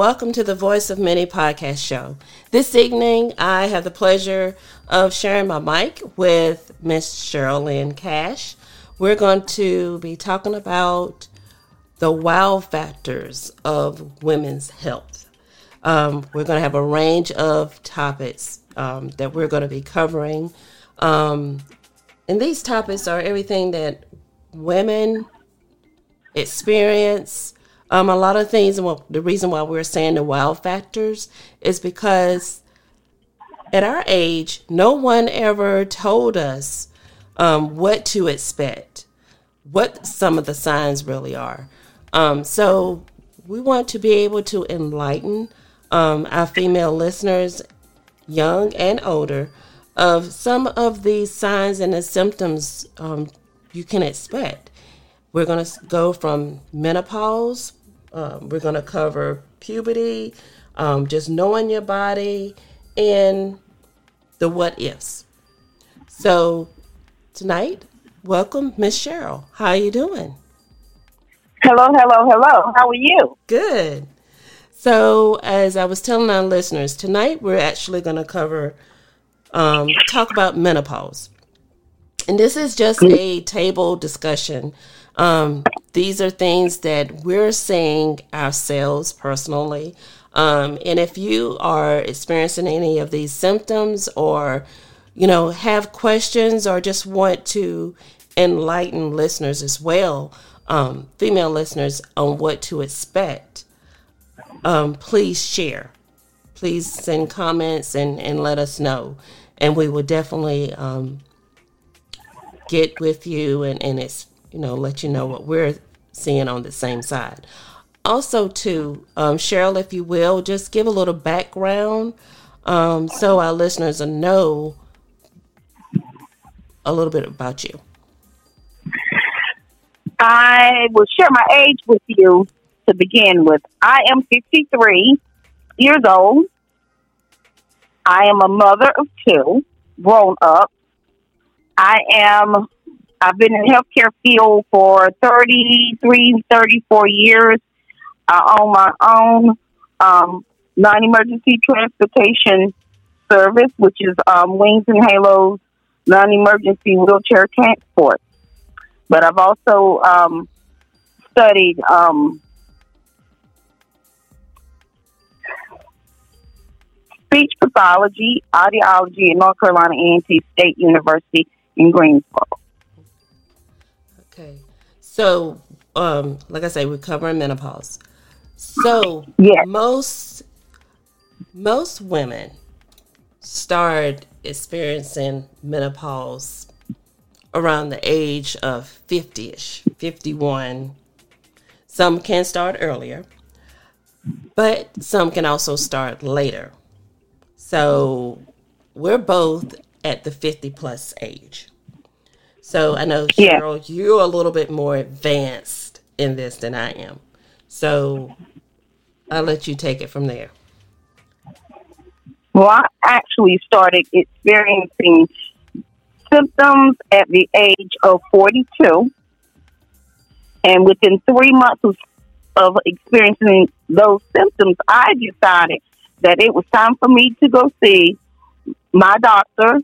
Welcome to the Voice of Many podcast show. This evening, I have the pleasure of sharing my mic with Miss Cheryl Lynn Cash. We're going to be talking about the wow factors of women's health. Um, we're going to have a range of topics um, that we're going to be covering. Um, and these topics are everything that women experience um, a lot of things, and the reason why we're saying the wow factors is because at our age, no one ever told us um, what to expect, what some of the signs really are. Um, so we want to be able to enlighten um, our female listeners, young and older, of some of these signs and the symptoms um, you can expect. We're going to go from menopause, um, we're going to cover puberty, um, just knowing your body, and the what ifs. So tonight, welcome, Miss Cheryl. How are you doing? Hello, hello, hello. How are you? Good. So, as I was telling our listeners, tonight we're actually going to cover, um, talk about menopause. And this is just a table discussion um, these are things that we're seeing ourselves personally. Um, and if you are experiencing any of these symptoms or, you know, have questions or just want to enlighten listeners as well, um, female listeners, on what to expect, um, please share. Please send comments and, and let us know. And we will definitely um, get with you and, and it's you know, let you know what we're seeing on the same side. Also, too, um, Cheryl, if you will, just give a little background um, so our listeners know a little bit about you. I will share my age with you to begin with. I am 53 years old. I am a mother of two, grown up. I am I've been in healthcare field for 33, 34 years. I own my own um, non emergency transportation service, which is um, Wings and Halos non emergency wheelchair transport. But I've also um, studied um, speech pathology, audiology at North Carolina A&T State University in Greensboro. Okay. So, um, like I say, we're covering menopause. So, yes. most most women start experiencing menopause around the age of 50ish, 51. Some can start earlier, but some can also start later. So, we're both at the 50 plus age. So I know Cheryl, yeah. you're a little bit more advanced in this than I am. So I'll let you take it from there. Well, I actually started experiencing symptoms at the age of 42. And within three months of, of experiencing those symptoms, I decided that it was time for me to go see my doctor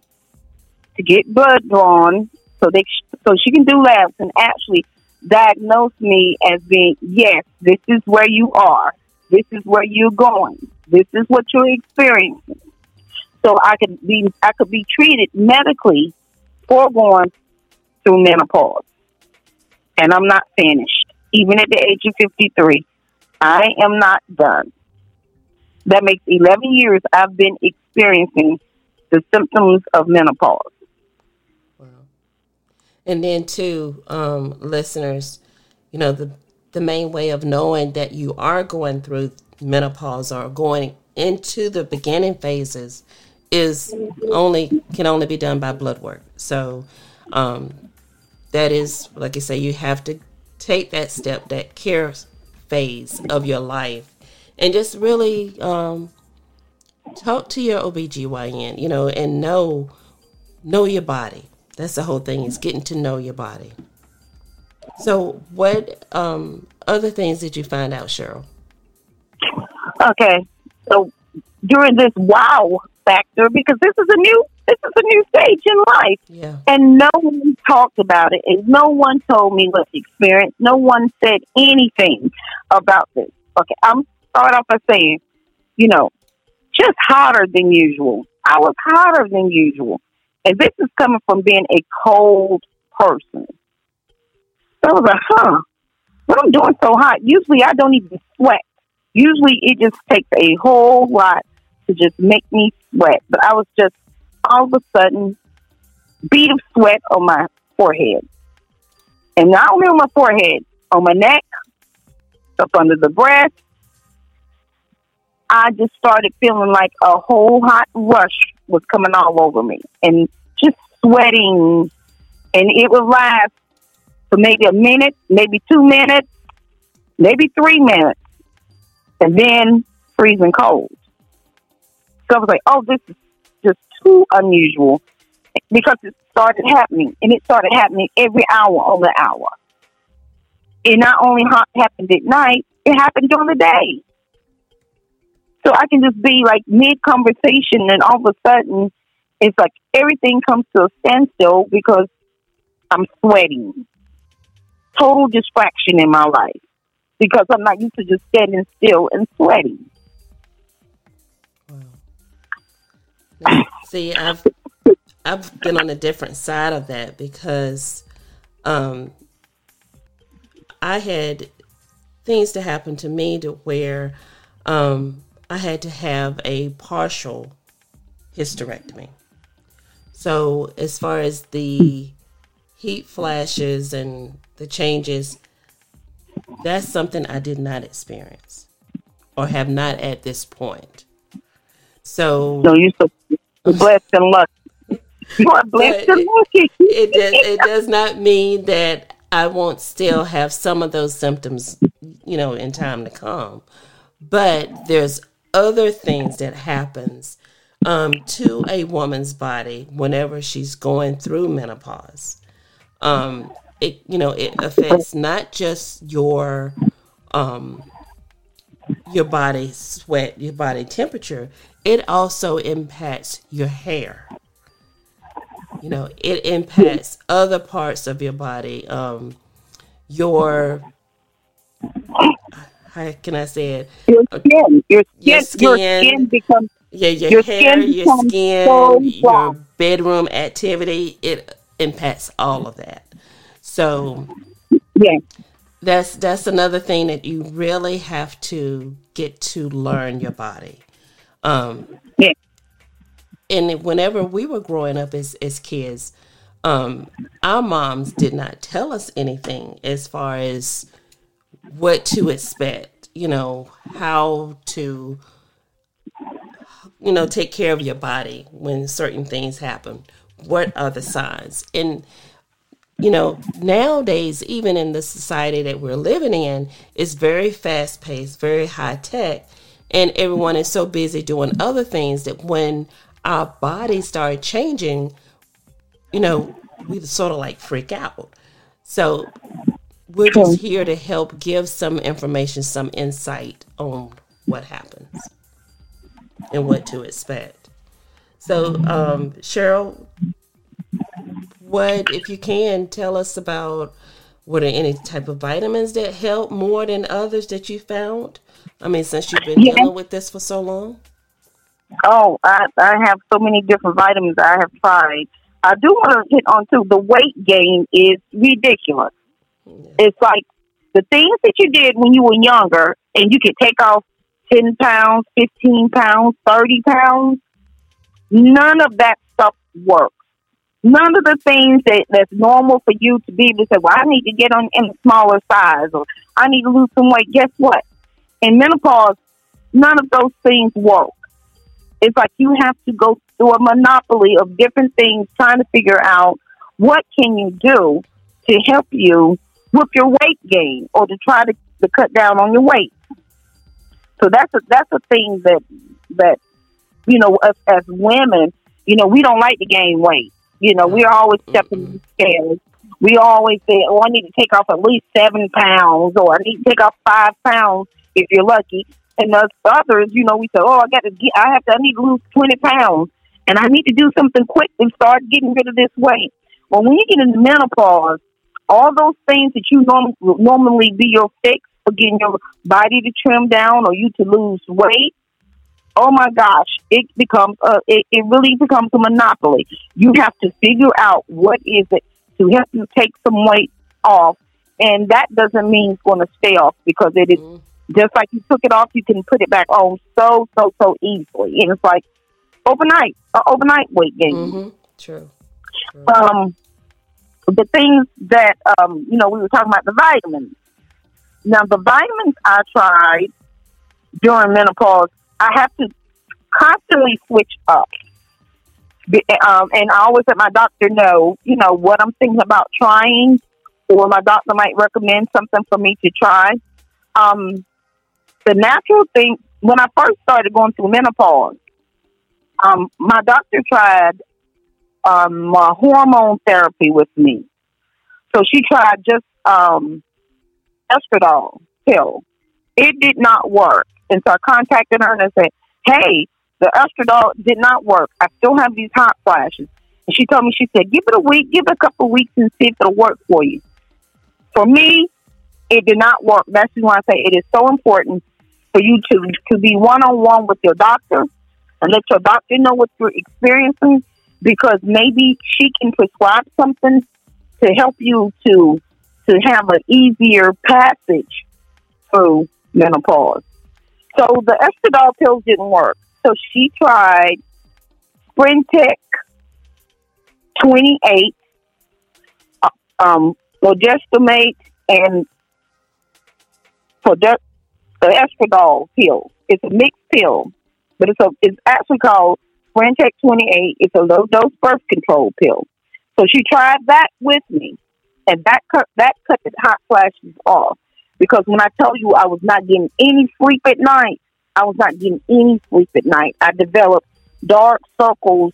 to get blood drawn so they so she can do labs and actually diagnose me as being yes, this is where you are, this is where you're going, this is what you're experiencing. So I could be I could be treated medically for going through menopause, and I'm not finished. Even at the age of 53, I am not done. That makes 11 years I've been experiencing the symptoms of menopause. And then, too, um, listeners, you know, the the main way of knowing that you are going through menopause or going into the beginning phases is only can only be done by blood work. So um, that is, like I say, you have to take that step, that care phase of your life, and just really um, talk to your OBGYN, you know, and know know your body. That's the whole thing is getting to know your body. So, what um, other things did you find out, Cheryl? Okay, so during this wow factor, because this is a new this is a new stage in life, Yeah. and no one talked about it, and no one told me what the experience. No one said anything about this. Okay, I'm start off by saying, you know, just hotter than usual. I was hotter than usual, and this is coming from being a cold person. So I was like, huh, what I'm doing so hot? Usually I don't even sweat. Usually it just takes a whole lot to just make me sweat. But I was just all of a sudden bead of sweat on my forehead. And not only on my forehead, on my neck, up under the breast. I just started feeling like a whole hot rush was coming all over me and just sweating. And it would last for maybe a minute, maybe two minutes, maybe three minutes, and then freezing cold. So I was like, oh, this is just too unusual because it started happening, and it started happening every hour on the hour. It not only happened at night, it happened during the day. So I can just be like mid conversation, and all of a sudden, it's like everything comes to a standstill because I'm sweating. Total distraction in my life because I'm not used to just standing still and sweating. Wow. See, I've I've been on a different side of that because um, I had things to happen to me to where um, I had to have a partial hysterectomy. So as far as the heat flashes and the changes, that's something I did not experience or have not at this point. So So you're so blessed and lucky. You are blessed and lucky. it does it does not mean that I won't still have some of those symptoms, you know, in time to come. But there's other things that happens um, to a woman's body whenever she's going through menopause. Um, it you know it affects not just your um, your body sweat, your body temperature. It also impacts your hair you know it impacts other parts of your body um your how can i say it Your skin, your skin, Your your skin. skin, becomes yeah your, Your hair skin your skin so your bedroom activity it impacts all of that so yeah. that's that's another thing that you really have to get to learn your body um Yeah. and whenever we were growing up as as kids um our moms did not tell us anything as far as what to expect you know how to you know take care of your body when certain things happen. What are the signs? And you know nowadays even in the society that we're living in it's very fast paced very high tech and everyone is so busy doing other things that when our bodies start changing you know we sort of like freak out. So we're just here to help give some information some insight on what happens and what to expect so um cheryl what if you can tell us about what are any type of vitamins that help more than others that you found i mean since you've been Yeah. dealing with this for so long Oh, I, I have so many different vitamins I have tried. I do want to hit on too. The weight gain is ridiculous. It's like the things that you did when you were younger, and you could take off ten pounds, fifteen pounds, thirty pounds. None of that stuff works. None of the things that that's normal for you to be able to say, "Well, I need to get on in a smaller size," or "I need to lose some weight." Guess what? In menopause, none of those things work. It's like you have to go through a monopoly of different things trying to figure out what can you do to help you with your weight gain or to try to, to cut down on your weight. So that's a that's a thing that that you know us as women, you know, we don't like to gain weight. You know, we're always mm-hmm. stepping the scales. We always say, "Oh, I need to take off at least seven pounds, or I need to take off five pounds if you're lucky." And us others, you know, we say, "Oh, I got to get. I have to. I need to lose twenty pounds, and I need to do something quick and start getting rid of this weight." Well, when you get into menopause, all those things that you norm- normally be your fix for getting your body to trim down or you to lose weight, oh my gosh, it becomes a, it, it really becomes a monopoly. You have to figure out what is it to help you take some weight off, and that doesn't mean it's going to stay off because it is mm-hmm. just like you took it off, you can put it back on so so so easily, and it's like overnight, uh, overnight weight gain. Mm-hmm. True. True. Um, the things that um, you know, we were talking about the vitamins. Now, the vitamins I tried during menopause, I have to constantly switch up. Um, and I always let my doctor know, you know, what I'm thinking about trying, or my doctor might recommend something for me to try. Um, the natural thing, when I first started going through menopause, um, my doctor tried um, uh, hormone therapy with me. So she tried just um, estradiol pill. It did not work. And so I contacted her and I said, hey, the estradiol did not work. I still have these hot flashes. And she told me, she said, give it a week, give it a couple of weeks and see if it'll work for you. For me, it did not work. That's why I say it is so important for you to, to be one on one with your doctor and let your doctor know what you're experiencing because maybe she can prescribe something to help you to to have an easier passage through menopause. So the estradiol pills didn't work. So she tried Sprintec 28, uh, um, norgestimate, and the estradiol pill. It's a mixed pill, but it's a it's actually called Sprintec 28. It's a low dose birth control pill. So she tried that with me, and that cut that cut the hot flashes off. Because when I tell you I was not getting any sleep at night, I was not getting any sleep at night. I developed dark circles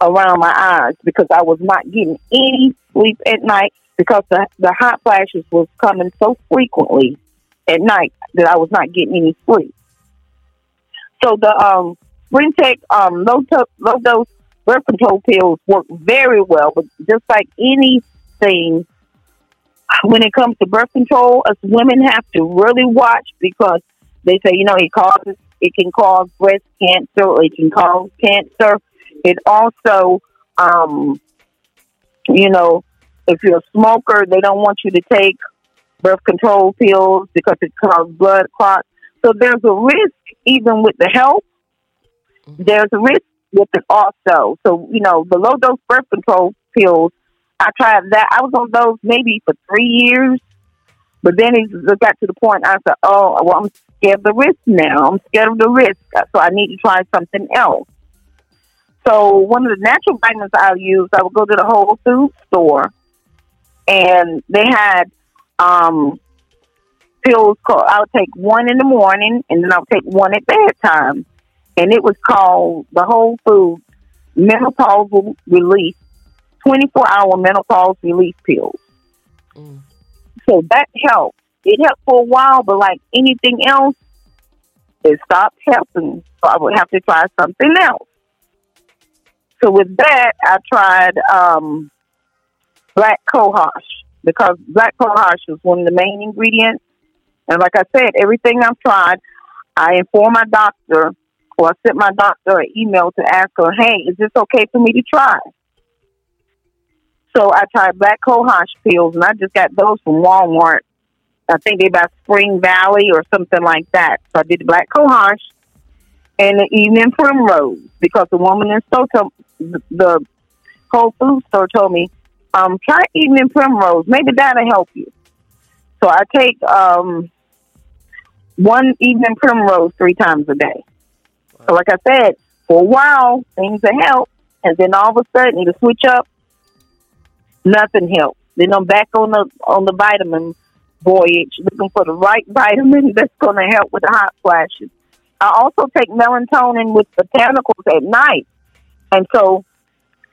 around my eyes because I was not getting any sleep at night because the the hot flashes was coming so frequently at night that I was not getting any sleep. So the um Sprintec um low to- low dose birth control pills work very well, but just like anything, when it comes to birth control, us women have to really watch because they say, you know, it causes, it can cause breast cancer, it can cause cancer. It also, um, you know, if you're a smoker, they don't want you to take birth control pills because it causes blood clots. So there's a risk even with the health. There's a risk with it also. So, you know, the low dose birth control pills, I tried that. I was on those maybe for three years. But then it got to the point I said, oh, well, I'm scared of the risk now. I'm scared of the risk. So I need to try something else. So one of the natural vitamins I use, I would go to the Whole Foods store and they had um, pills called, I would take one in the morning and then I would take one at bedtime and it was called the Whole Foods Menopausal Relief, 24 hour menopause relief pills. Mm. So that helped. It helped for a while, but like anything else, it stopped helping. So I would have to try something else. So with that, I tried um, black cohosh because black cohosh is one of the main ingredients. And like I said, everything I've tried, I inform my doctor or I sent my doctor an email to ask her, hey, is this okay for me to try? So I tried black cohosh pills, and I just got those from Walmart. I think they by Spring Valley or something like that. So I did the black cohosh and the evening primrose because the woman in store the Whole Food store told me, um, try evening primrose. Maybe that'll help you. So I take um, one evening primrose three times a day. So like I said, for a while things have helped, and then all of a sudden the switch up, nothing helps. Then I'm back on the on the vitamin voyage, looking for the right vitamin that's going to help with the hot flashes. I also take melatonin with botanicals at night, and so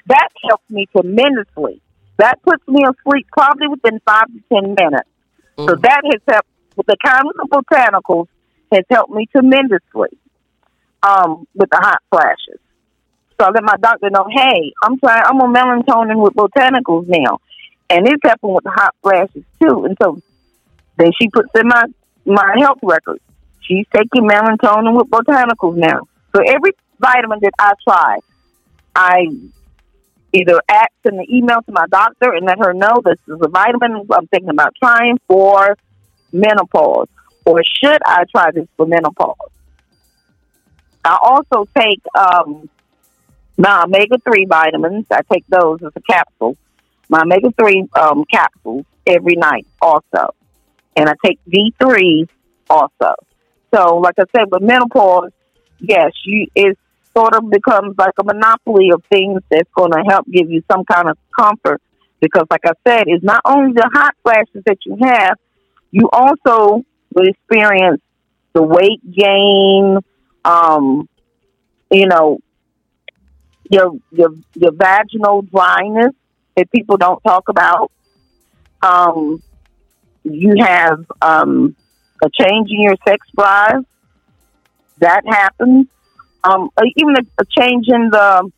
that helps me tremendously. That puts me asleep probably within five to ten minutes. Mm. So that has helped with the kind of botanicals has helped me tremendously um, with the hot flashes. So I let my doctor know, hey, I'm trying, I'm on melatonin with botanicals now, and it's helping with the hot flashes too. And so then she puts in my my health record. She's taking melatonin with botanicals now. So every vitamin that I try, I either ask in the email to my doctor and let her know this is a vitamin I'm thinking about trying for menopause, or should I try this for menopause? I also take um, my omega three vitamins. I take those as a capsule. My omega three um, capsules every night also, and I take D three also. So, like I said, with menopause, yes, you it sort of becomes like a monopoly of things that's going to help give you some kind of comfort. Because, like I said, it's not only the hot flashes that you have, you also will experience the weight gain, um, you know, your your your vaginal dryness that people don't talk about. Um, you have um, a change in your sex drive that happens. Um, even a, a change in the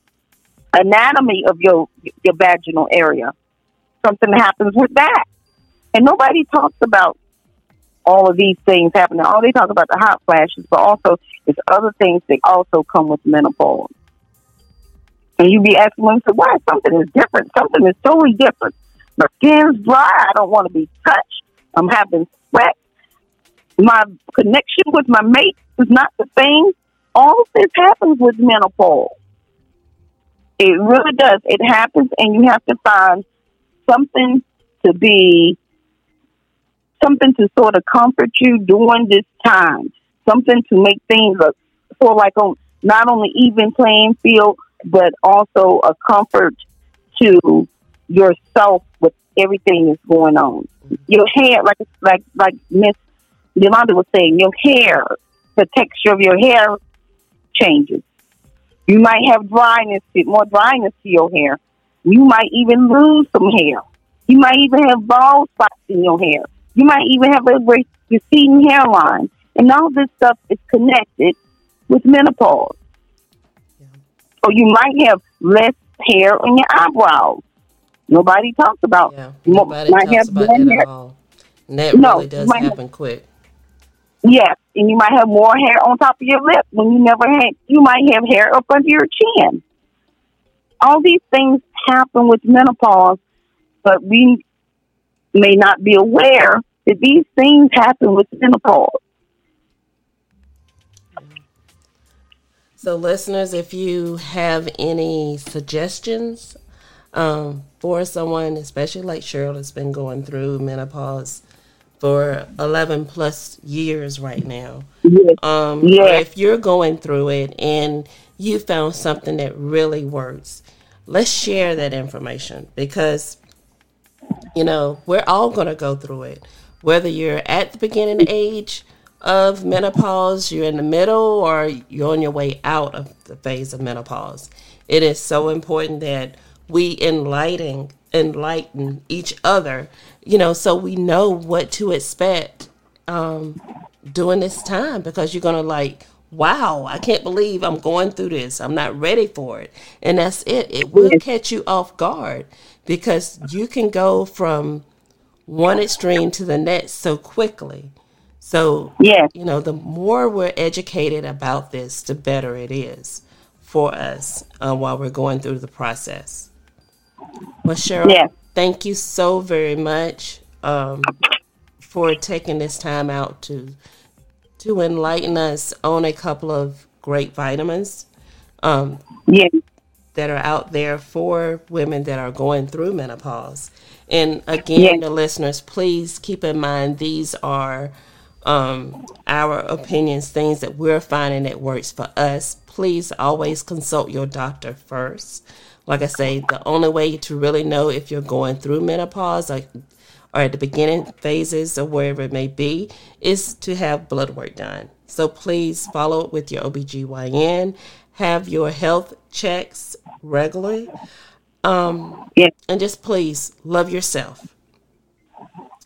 anatomy of your your vaginal area. Something happens with that, and nobody talks about all of these things happening. All they talk about the hot flashes, but also there's other things that also come with menopause. And you be asking myself, why something is different? Something is totally different. My skin's dry. I don't want to be touched. I'm having sweat. My connection with my mate is not the same. All of this happens with menopause. It really does. It happens, and you have to find something to be something to sort of comfort you during this time, something to make things a, sort of like on not only even playing field, but also a comfort to yourself with everything that's going on. Your hair, like like like Miss Yolanda was saying, your hair, the texture of your hair changes. You might have dryness, more dryness to your hair. You might even lose some hair. You might even have bald spots in your hair. You might even have a receding hairline. And all this stuff is connected with menopause. Yeah. Or you might have less hair on your eyebrows. Nobody talks about. Yeah, nobody might talks have about that hair. at all. And that no, really does happen have, quick. Yes, and you might have more hair on top of your lip when you never had. You might have hair up under your chin. All these things happen with menopause, but we may not be aware that these things happen with menopause. So, listeners, if you have any suggestions um, for someone, especially like Cheryl, has been going through menopause for 11 plus years right now. Yes. Um, yes. If you're going through it and you found something that really works, let's share that information because you know, we're all going to go through it. Whether you're at the beginning age of menopause, you're in the middle, or you're on your way out of the phase of menopause. It is so important that we enlighten enlighten each other, you know, so we know what to expect um, during this time because you're gonna like, wow, I can't believe I'm going through this. I'm not ready for it, and that's it. It will catch you off guard because you can go from one extreme to the next so quickly. So, yeah. you know, the more we're educated about this, the better it is for us uh, while we're going through the process. Well, Cheryl, yeah. thank you so very much um, for taking this time out to to enlighten us on a couple of great vitamins. Um, yeah that are out there for women that are going through menopause. And again, the listeners, please keep in mind these are um, our opinions, things that we're finding that works for us. Please always consult your doctor first. Like I say, the only way to really know if you're going through menopause or, or at the beginning phases or wherever it may be is to have blood work done. So please follow up with your OBGYN have your health checks regularly. Um, yeah. And just please love yourself.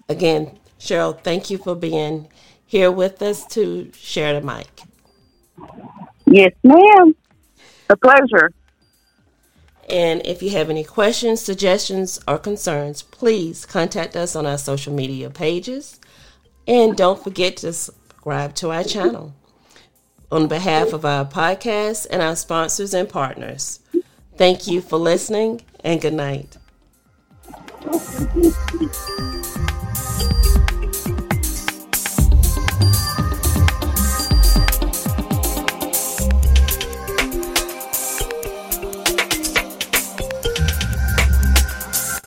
Again, Cheryl, thank you for being here with us to share the mic. Yes, ma'am. A pleasure. And if you have any questions, suggestions, or concerns, please contact us on our social media pages. And don't forget to subscribe to our channel. On behalf of our podcast and our sponsors and partners, thank you for listening and good night.